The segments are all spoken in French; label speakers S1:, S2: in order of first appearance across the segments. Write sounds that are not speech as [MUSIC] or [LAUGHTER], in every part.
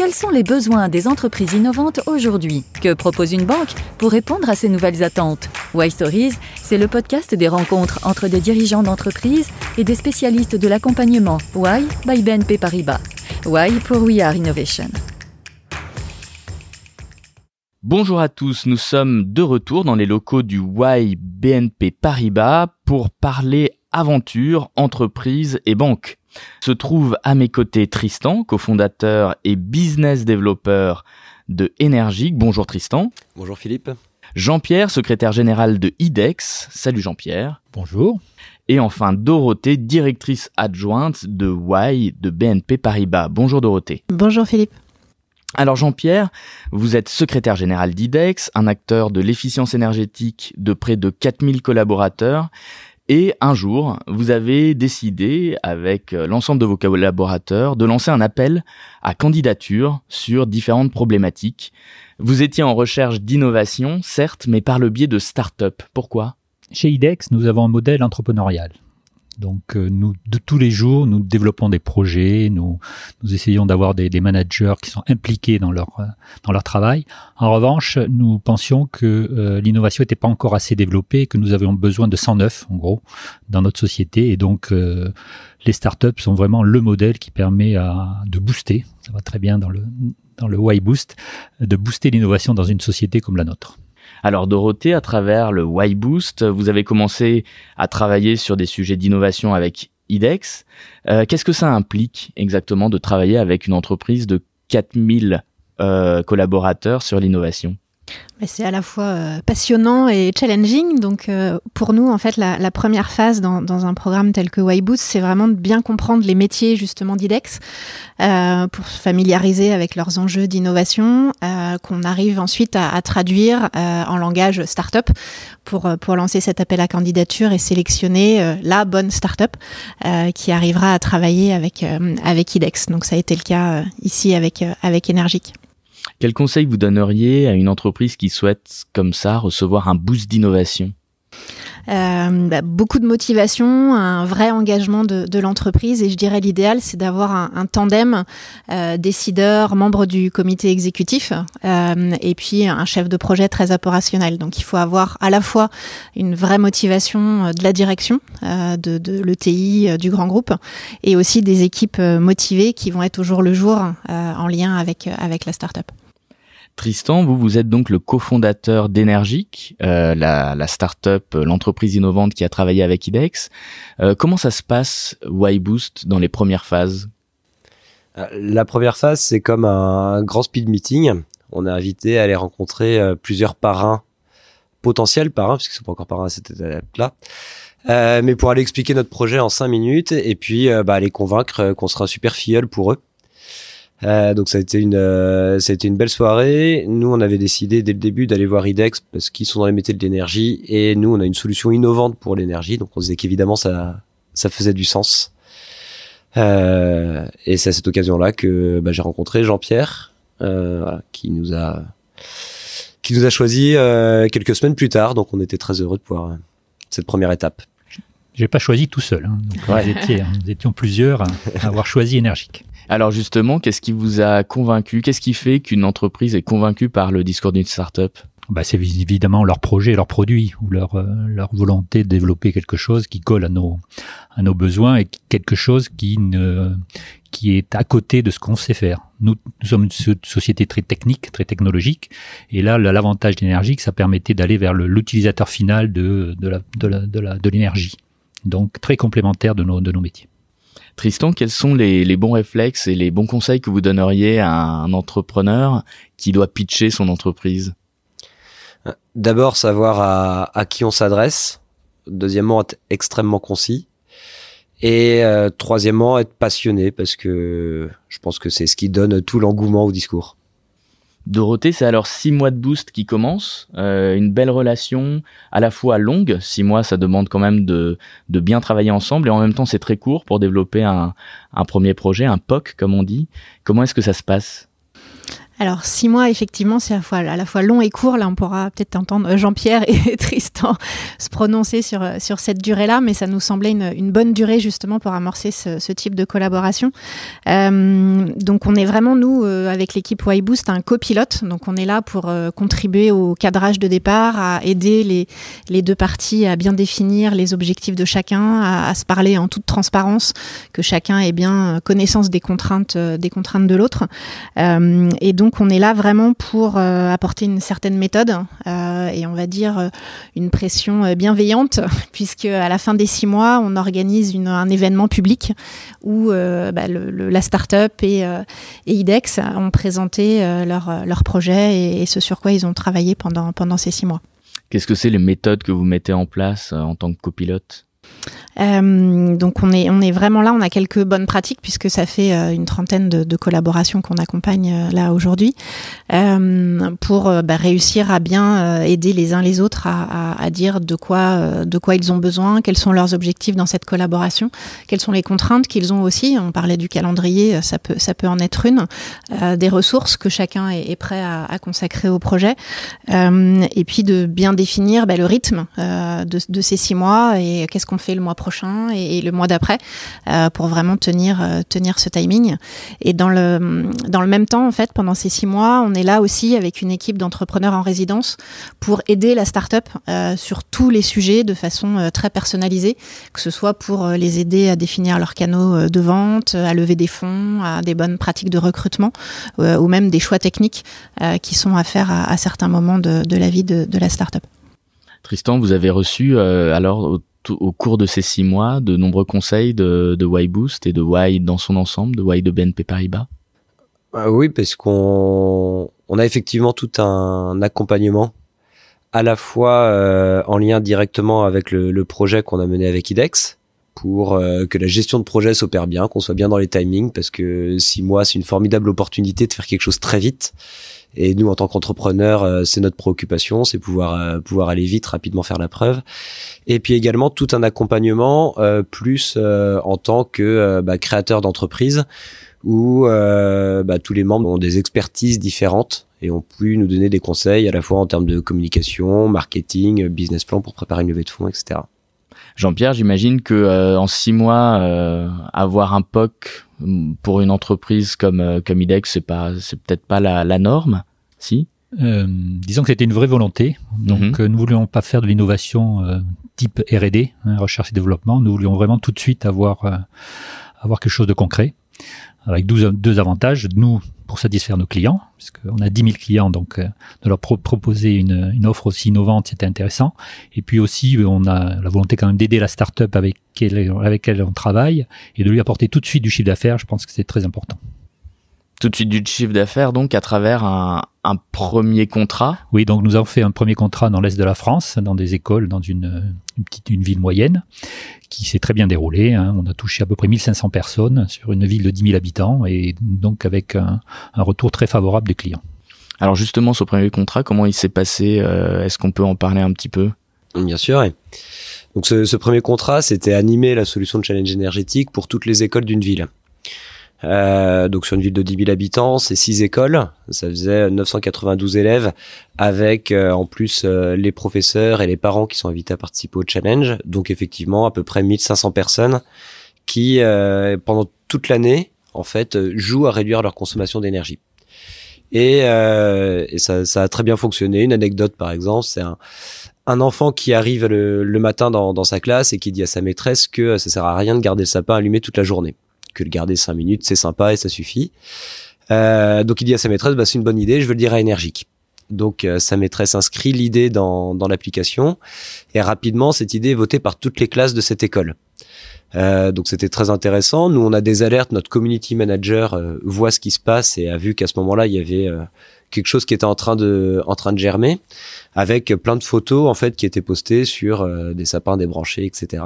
S1: Quels sont les besoins des entreprises innovantes aujourd'hui? Que propose une banque pour répondre à ces nouvelles attentes? Why Stories, c'est le podcast des rencontres entre des dirigeants d'entreprises et des spécialistes de l'accompagnement Why? By BNP Paribas. Why? Pour We Are Innovation.
S2: Bonjour à tous, nous sommes de retour dans les locaux du Y BNP Paribas pour parler aventure, entreprise et banque. Se trouve à mes côtés Tristan, cofondateur et business developer de Energic. Bonjour Tristan.
S3: Bonjour Philippe.
S2: Jean-Pierre, secrétaire général de IDEX. Salut Jean-Pierre.
S4: Bonjour.
S2: Et enfin Dorothée, directrice adjointe de Y de BNP Paribas. Bonjour Dorothée.
S5: Bonjour Philippe.
S2: Alors Jean-Pierre, vous êtes secrétaire général d'IDEX, un acteur de l'efficience énergétique de près de 4000 collaborateurs. Et un jour, vous avez décidé, avec euh, l'ensemble de vos collaborateurs, de lancer un appel à candidature sur différentes problématiques. Vous étiez en recherche d'innovation, certes, mais par le biais de start-up. Pourquoi?
S4: Chez IDEX, nous avons un modèle entrepreneurial. Donc euh, nous, de tous les jours, nous développons des projets, nous, essayons d'avoir des, managers qui sont impliqués dans leur, euh, dans leur travail. En revanche, nous pensions que euh, l'innovation n'était pas encore assez développée, que nous avions besoin de 109 en gros dans notre société. Et donc euh, les startups sont vraiment le modèle qui permet de booster, ça va très bien dans le, dans le Y Boost, de booster l'innovation dans une société comme la nôtre.
S2: Alors Dorothée, à travers le Y-Boost, vous avez commencé à travailler sur des sujets d'innovation avec IDEX. Euh, Qu'est-ce que ça implique exactement de travailler avec une entreprise de 4000 euh, collaborateurs sur l'innovation?
S5: C'est à la fois euh, passionnant et challenging. Donc, euh, pour nous, en fait, la, première phase dans, un programme tel que Y-Boost, c'est vraiment de bien comprendre les métiers justement d'IDEX euh, pour se familiariser avec leurs enjeux d'innovation, qu'on arrive ensuite à, à traduire en langage startup pour pour lancer cet appel à candidature et sélectionner la bonne startup qui arrivera à travailler avec avec IDEX. Donc, ça a été le cas ici avec avec.
S2: Quel conseil vous donneriez à une entreprise qui souhaite, comme ça, recevoir un boost d'innovation?
S5: Euh, bah, beaucoup de motivation, un vrai engagement de, l'entreprise et je dirais l'idéal c'est d'avoir un, tandem euh, décideur, membre du comité exécutif euh, et puis un chef de projet très opérationnel. Donc il faut avoir à la fois une vraie motivation de la direction euh, de, de l'ETI du grand groupe et aussi des équipes motivées qui vont être au jour le jour en lien avec, avec la start-up.
S2: Tristan, vous, vous êtes donc le cofondateur d'Energic, euh, la, la start-up, l'entreprise innovante qui a travaillé avec IDEX. Euh, comment ça se passe, Y-Boost, dans les premières phases?
S3: La première phase, c'est comme un grand speed meeting. On est invité à aller rencontrer euh, plusieurs parrains, potentiels parrains, puisqu'ils ne sont pas encore parrains à cette étape-là. Euh, mais pour aller expliquer notre projet en cinq minutes et puis bah, les convaincre qu'on sera super filleul pour eux. Euh, donc ça a été une euh, ça a été une belle soirée. Nous on avait décidé dès le début d'aller voir IDEX parce qu'ils sont dans les métiers de l'énergie et nous on a une solution innovante pour l'énergie. Donc on disait qu'évidemment ça ça faisait du sens. Euh, et c'est à cette occasion-là que bah, j'ai rencontré Jean-Pierre euh, voilà, qui nous a qui nous a choisi euh, quelques semaines plus tard. Donc on était très heureux de pouvoir cette première étape.
S4: J'ai pas choisi tout seul. Hein. Donc, ouais. nous, étions, nous étions plusieurs à avoir choisi énergique.
S2: Alors justement, qu'est-ce qui vous a convaincu? Qu'est-ce qui fait qu'une entreprise est convaincue par le discours d'une startup?
S4: Bah, c'est évidemment leur projet, leur produit ou leur euh, leur volonté de développer quelque chose qui colle à nos à nos besoins et quelque chose qui ne qui est à côté de ce qu'on sait faire. Nous, nous sommes une société très technique, très technologique, et là, l'avantage d'énergie, ça permettait d'aller vers l'utilisateur final de de la de la de la de l'énergie. Donc très complémentaire de nos de nos métiers.
S2: Tristan, quels sont les, les, bons réflexes et les bons conseils que vous donneriez à un entrepreneur qui doit pitcher son entreprise?
S3: D'abord, savoir à, à, qui on s'adresse. Deuxièmement, être extrêmement concis. Et euh, troisièmement, être passionné parce que je pense que c'est ce qui donne tout l'engouement au discours.
S2: Dorothée, c'est alors six mois de boost qui commence, euh, une belle relation à la fois longue, six mois ça demande quand même de, de bien travailler ensemble et en même temps c'est très court pour développer un, un premier projet, un POC comme on dit. Comment est-ce que ça se passe?
S5: Alors six mois, effectivement, c'est à la fois, long et court. Là, on pourra peut-être entendre Jean-Pierre et [LAUGHS] Tristan se prononcer sur, sur cette durée-là, mais ça nous semblait une, une bonne durée justement pour amorcer ce, ce type de collaboration. Euh, donc on est vraiment, nous, euh, avec l'équipe Y-Boost, un copilote. Donc on est là pour euh, contribuer au cadrage de départ, à aider les, les deux parties à bien définir les objectifs de chacun, à, à se parler en toute transparence, que chacun ait bien connaissance des contraintes, des contraintes de l'autre. et donc donc on est là vraiment pour euh, apporter une certaine méthode euh, et on va dire euh, une pression bienveillante, [LAUGHS] puisque à la fin des six mois, on organise un événement public où bah, la start-up et, IDEX ont présenté leur, projet et, et, ce sur quoi ils ont travaillé pendant, pendant ces six mois.
S2: Qu'est-ce que c'est les méthodes que vous mettez en place en tant que copilote?
S5: Euh, donc on est, on est vraiment là, on a quelques bonnes pratiques puisque ça fait euh, une trentaine de, collaborations qu'on accompagne euh, là aujourd'hui pour bah, réussir à bien aider les uns les autres à, dire de quoi, de quoi ils ont besoin, quels sont leurs objectifs dans cette collaboration, quelles sont les contraintes qu'ils ont aussi. On parlait du calendrier, ça peut, ça peut en être une, des ressources que chacun est, prêt à, à, consacrer au projet, et puis de bien définir bah, le rythme de, de ces six mois et qu'est-ce qu'on fait le mois prochain et, le mois d'après euh, pour vraiment tenir euh, tenir ce timing. Et dans le dans le même temps, en fait, pendant ces six mois, on est là aussi avec une équipe d'entrepreneurs en résidence pour aider la start-up euh, sur tous les sujets de façon euh, très personnalisée, que ce soit pour euh, les aider à définir leurs canaux euh, de vente, à lever des fonds, à des bonnes pratiques de recrutement ou même des choix techniques qui sont à faire à, certains moments de, la vie de, de la start-up.
S2: Tristan, vous avez reçu alors au cours de ces six mois de nombreux conseils de, de Y Boost et de Y dans son ensemble, de Y de BNP Paribas?
S3: Ah Oui, parce qu'on on a effectivement tout un accompagnement à la fois euh, en lien directement avec le, le projet qu'on a mené avec IDEX pour euh, que la gestion de projet s'opère bien, qu'on soit bien dans les timings, parce que six mois, c'est une formidable opportunité de faire quelque chose très vite et nous, en tant qu'entrepreneurs, euh, c'est notre préoccupation, c'est pouvoir euh, pouvoir aller vite, rapidement faire la preuve. Et puis également tout un accompagnement euh, plus en tant que bah, créateur d'entreprise où bah, tous les membres ont des expertises différentes et ont pu nous donner des conseils à la fois en termes de communication, marketing, business plan pour préparer une levée de fonds, etc.
S2: Jean-Pierre, j'imagine que euh, en six mois, euh, avoir un POC pour une entreprise comme euh, comme IDEX, c'est pas, c'est peut-être pas la, la, norme, si?
S4: Euh, disons que c'était une vraie volonté. Donc, mm -hmm. nous voulions pas faire de l'innovation type R&D, hein, recherche et développement. Nous voulions vraiment tout de suite avoir avoir quelque chose de concret avec deux, avantages. Nous, pour satisfaire nos clients, puisqu'on a 10 000 clients, donc euh, de leur pro proposer une, offre aussi innovante, c'était intéressant. Et puis aussi, on a la volonté quand même d'aider la start-up avec, avec laquelle on travaille et de lui apporter tout de suite du chiffre d'affaires. Je pense que c'est très important.
S2: Tout de suite du chiffre d'affaires, donc à travers un, un, premier contrat
S4: Oui, donc nous avons fait un premier contrat dans l'Est de la France, dans des écoles, dans une, une petite une ville moyenne, qui s'est très bien déroulé. Hein. On a touché à peu près 1500 personnes sur une ville de 10 000 habitants et donc avec un, un retour très favorable des clients.
S2: Alors justement, ce premier contrat, comment il s'est passé euh, Est-ce qu'on peut en parler un petit peu?
S3: Bien sûr. Oui. Donc ce, ce premier contrat, c'était animer la solution de challenge énergétique pour toutes les écoles d'une ville. Euh, donc sur une ville de 10 000 habitants, c'est six écoles, ça faisait 992 élèves, avec euh, en plus euh, les professeurs et les parents qui sont invités à participer au challenge. Donc effectivement, à peu près 1500 personnes qui, euh, pendant toute l'année, en fait, jouent à réduire leur consommation d'énergie. Et, et ça, ça, a très bien fonctionné. Une anecdote, par exemple, c'est un, un enfant qui arrive le, le matin dans, dans, sa classe et qui dit à sa maîtresse que ça sert à rien de garder le sapin allumé toute la journée que le garder cinq minutes, c'est sympa et ça suffit. Euh, donc il dit à sa maîtresse, bah, c'est une bonne idée, je veux le dire à énergique. Donc euh, sa maîtresse inscrit l'idée dans, dans l'application et rapidement cette idée est votée par toutes les classes de cette école. Euh, donc c'était très intéressant. Nous on a des alertes, notre community manager euh, voit ce qui se passe et a vu qu'à ce moment-là il y avait euh, quelque chose qui était en train de en train de germer avec plein de photos en fait qui étaient postées sur euh, des sapins débranchés, etc.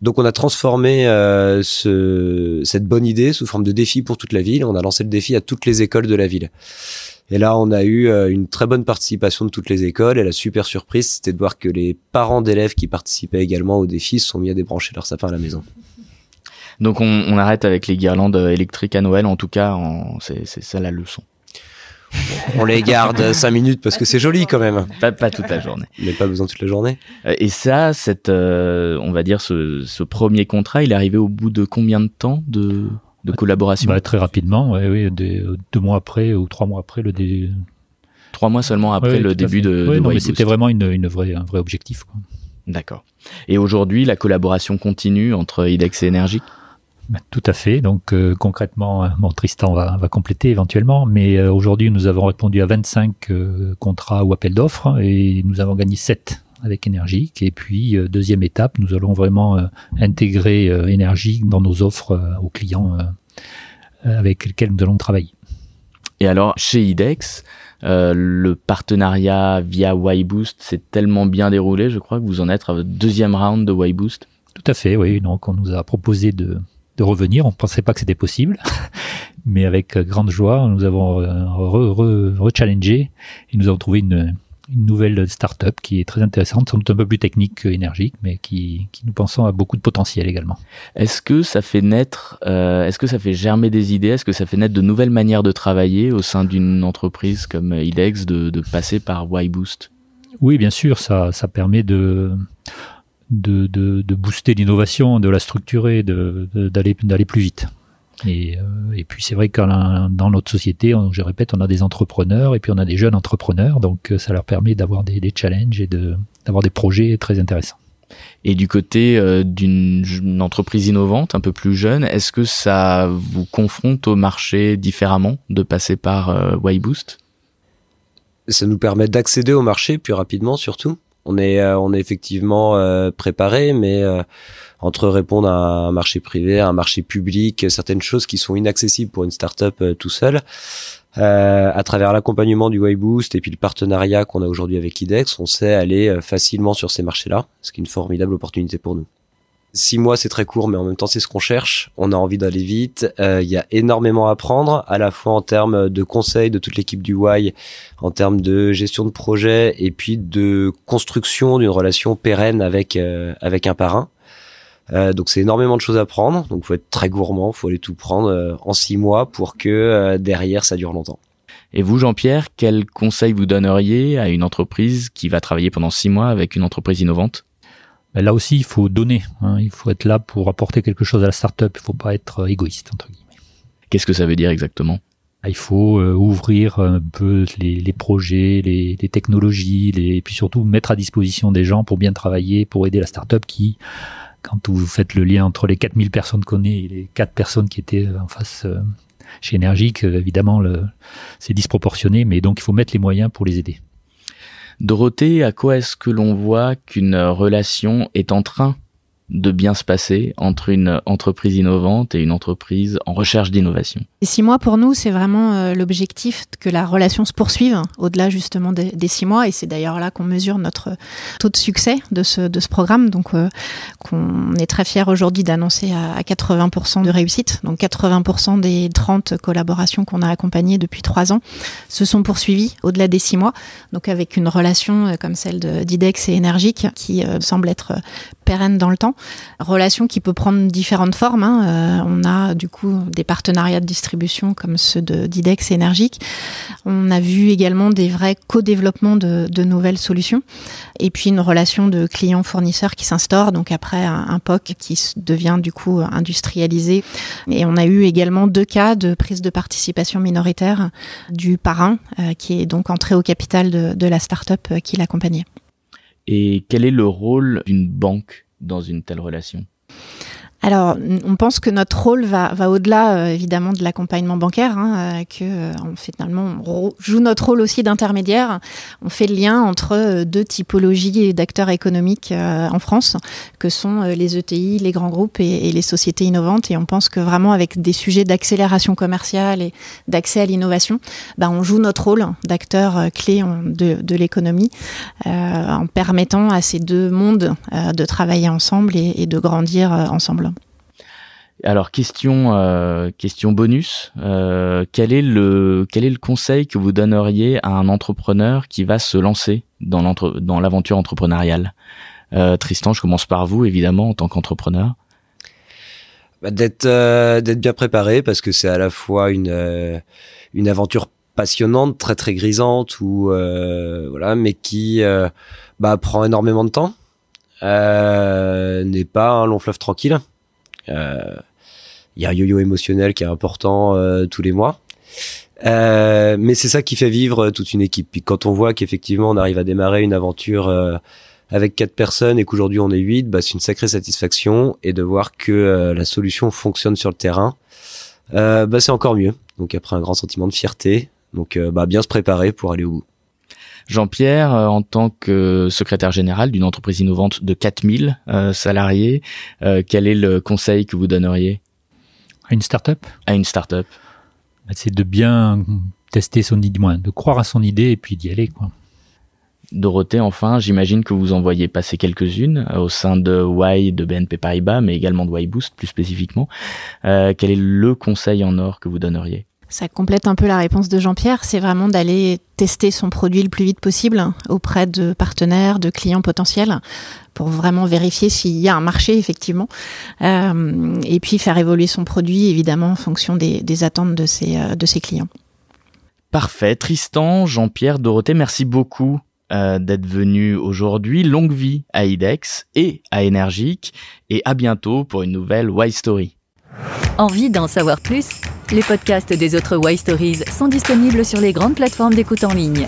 S3: Donc on a transformé euh, ce, cette bonne idée sous forme de défi pour toute la ville. On a lancé le défi à toutes les écoles de la ville. Et là, on a eu euh, une très bonne participation de toutes les écoles. Et la super surprise, c'était de voir que les parents d'élèves qui participaient également au défi se sont mis à débrancher leur sapin à la maison.
S2: Donc on, on arrête avec les guirlandes électriques à Noël, en tout cas, c'est ça la leçon.
S3: On les garde 5 minutes parce que c'est joli quand même.
S2: Pas, pas toute la journée.
S3: Mais pas besoin toute la journée.
S2: Euh, Et ça, cette, euh, on va dire, ce, ce premier contrat, il est arrivé au bout de combien de temps de, de collaboration
S4: Bah, très rapidement, ouais, oui, des- deux mois après ou trois mois après le dé...
S2: Trois mois seulement après
S4: Ouais,
S2: le début de,
S4: Ouais,
S2: de
S4: non, mais c'était vraiment une, une vraie, un vrai objectif.
S2: D'accord. Et aujourd'hui, la collaboration continue entre IDEX et Énergie
S4: Ben, Tout à fait. Donc euh, concrètement, euh, bon, Tristan va, va compléter éventuellement, mais euh, aujourd'hui nous avons répondu à 25 euh, contrats ou appels d'offres et nous avons gagné 7 avec Énergique. Et puis euh, deuxième étape, nous allons vraiment euh, intégrer euh, Énergique dans nos offres aux clients avec lesquels nous allons travailler.
S2: Et alors, chez IDEX, euh, le partenariat via Y-Boost s'est tellement bien déroulé, je crois que vous en êtes à votre deuxième round de Y-Boost?
S4: Tout à fait, oui. Donc on nous a proposé de, de revenir. On ne pensait pas que c'était possible, [LAUGHS] mais avec euh, grande joie, nous avons euh, re- re- re-challengé et nous avons trouvé une, une nouvelle start-up qui est très intéressante, sans doute un peu plus technique que énergique, mais qui, qui nous pensons a beaucoup de potentiel également.
S2: Est-ce que ça fait naître, euh, est-ce que ça fait germer des idées, est-ce que ça fait naître de nouvelles manières de travailler au sein d'une entreprise comme IDEX de, de passer par Y-Boost
S4: Oui, bien sûr, ça, ça permet de, de, de, de booster l'innovation, de la structurer, de, de- d'aller, d'aller plus vite. Et, euh, et puis c'est vrai que dans notre société, on- je répète, on a des entrepreneurs et puis on a des jeunes entrepreneurs, donc euh, ça leur permet d'avoir des, des challenges et de, d'avoir des projets très intéressants.
S2: Et du côté euh, d'une une entreprise innovante, un peu plus jeune, est-ce que ça vous confronte au marché différemment de passer par euh, Y-Boost
S3: Ça nous permet d'accéder au marché plus rapidement surtout. On est, euh, on est effectivement euh, préparé, mais euh, entre répondre à un marché privé, à un marché public, certaines choses qui sont inaccessibles pour une startup tout seul, à travers l'accompagnement du Wayboost et puis le partenariat qu'on a aujourd'hui avec IDEX, on sait aller facilement sur ces marchés-là, ce qui est une formidable opportunité pour nous. Six mois, c'est très court, mais en même temps, c'est ce qu'on cherche. On a envie d'aller vite. Euh, Il y a énormément à apprendre, à la fois en termes de conseils de toute l'équipe du Y, en termes de gestion de projet et puis de construction d'une relation pérenne avec euh, avec un parrain. Euh, donc c'est énormément de choses à prendre. Donc faut être très gourmand, faut aller tout prendre en six mois pour que derrière ça dure longtemps.
S2: Et vous, Jean-Pierre, quel conseil vous donneriez à une entreprise qui va travailler pendant six mois avec une entreprise innovante?
S4: Ben là aussi, il faut donner. hein. il faut être là pour apporter quelque chose à la startup. Il ne faut pas être euh, égoïste entre guillemets.
S2: Qu'est-ce que ça veut dire exactement?
S4: Il faut euh, ouvrir un peu les, les projets, les, les technologies, les, et puis surtout mettre à disposition des gens pour bien travailler, pour aider la startup qui, quand vous faites le lien entre les 4000 personnes qu'on est et les 4 personnes qui étaient en face euh, chez Énergique, euh, évidemment, c'est disproportionné, mais donc il faut mettre les moyens pour les aider.
S2: Dorothée, à quoi est-ce que l'on voit qu'une relation est en train de bien se passer entre une entreprise innovante et une entreprise en recherche d'innovation
S5: six mois, pour nous, c'est vraiment euh, l'objectif que la relation se poursuive au-delà justement des, six mois. Et c'est d'ailleurs là qu'on mesure notre taux de succès de ce, de ce programme. Donc, euh, qu'on est très fiers aujourd'hui d'annoncer à, à 80% de réussite. Donc, 80% des 30 collaborations qu'on a accompagnées depuis trois ans se sont poursuivies au-delà des six mois. Donc, avec une relation euh, comme celle de d'IDEX et énergique qui euh, semble être pérenne dans le temps. Relation qui peut prendre différentes formes. Hein. Euh, on a du coup des partenariats de distribution comme ceux de d'IDEX et énergique. On a vu également des vrais co-développements de, de nouvelles solutions. Et puis une relation de client-fournisseur qui s'instaure. Donc après un, un POC qui devient du coup industrialisé. Et on a eu également deux cas de prise de participation minoritaire du parrain euh, qui est donc entré au capital de, de la start-up euh, qui l'accompagnait.
S2: Et quel est le rôle d'une banque? Dans une telle relation
S5: Alors, on pense que notre rôle va, au-delà euh, évidemment de l'accompagnement bancaire, hein, euh, que euh, on, finalement on joue notre rôle aussi d'intermédiaire. On fait le lien entre euh, deux typologies d'acteurs économiques en France, que sont les ETI, les grands groupes et, les sociétés innovantes. Et on pense que vraiment avec des sujets d'accélération commerciale et d'accès à l'innovation, bah, on joue notre rôle d'acteur clé de, l'économie en permettant à ces deux mondes de travailler ensemble et, de grandir ensemble.
S2: Alors question euh, question bonus, euh, quel est le quel est le conseil que vous donneriez à un entrepreneur qui va se lancer dans l'entre dans l'aventure entrepreneuriale? Euh, Tristan, je commence par vous évidemment en tant qu'entrepreneur.
S3: Bah, d'être d'être bien préparé parce que c'est à la fois une une aventure passionnante, très très grisante ou voilà, mais qui bah, prend énormément de temps, n'est pas un long fleuve tranquille. Il y a un yo-yo émotionnel qui est important euh, tous les mois. Euh, mais c'est ça qui fait vivre toute une équipe. Puis quand on voit qu'effectivement on arrive à démarrer une aventure euh, avec quatre personnes et qu'aujourd'hui on est huit, bah, c'est une sacrée satisfaction et de voir que euh, la solution fonctionne sur le terrain, euh, bah, c'est encore mieux. Donc après un grand sentiment de fierté, donc euh, bah, bien se préparer pour aller au bout.
S2: Jean-Pierre, euh, en tant que secrétaire général d'une entreprise innovante de 4000 euh, salariés, euh, quel est le conseil que vous donneriez?
S4: À une start-up,
S2: à une start-up
S4: bah, c'est de bien tester son idée, moins, de croire à son idée et puis d'y aller. Quoi.
S2: Dorothée, enfin, j'imagine que vous en voyez passer quelques-unes euh, au sein de Y, de BNP Paribas, mais également de Y Boost plus spécifiquement. Euh, quel est le conseil en or que vous donneriez?
S5: Ça complète un peu la réponse de Jean-Pierre, c'est vraiment d'aller tester son produit le plus vite possible auprès de partenaires, de clients potentiels, pour vraiment vérifier s'il y a un marché effectivement, Euh, et puis faire évoluer son produit évidemment en fonction des, attentes de ses, euh, de ses clients.
S2: Parfait. Tristan, Jean-Pierre, Dorothée, merci beaucoup euh, d'être venus aujourd'hui. Longue vie à IDEX et à Energique. Et à bientôt pour une nouvelle Y Story.
S1: Envie d'en savoir plus? Les podcasts des autres Y Stories sont disponibles sur les grandes plateformes d'écoute en ligne.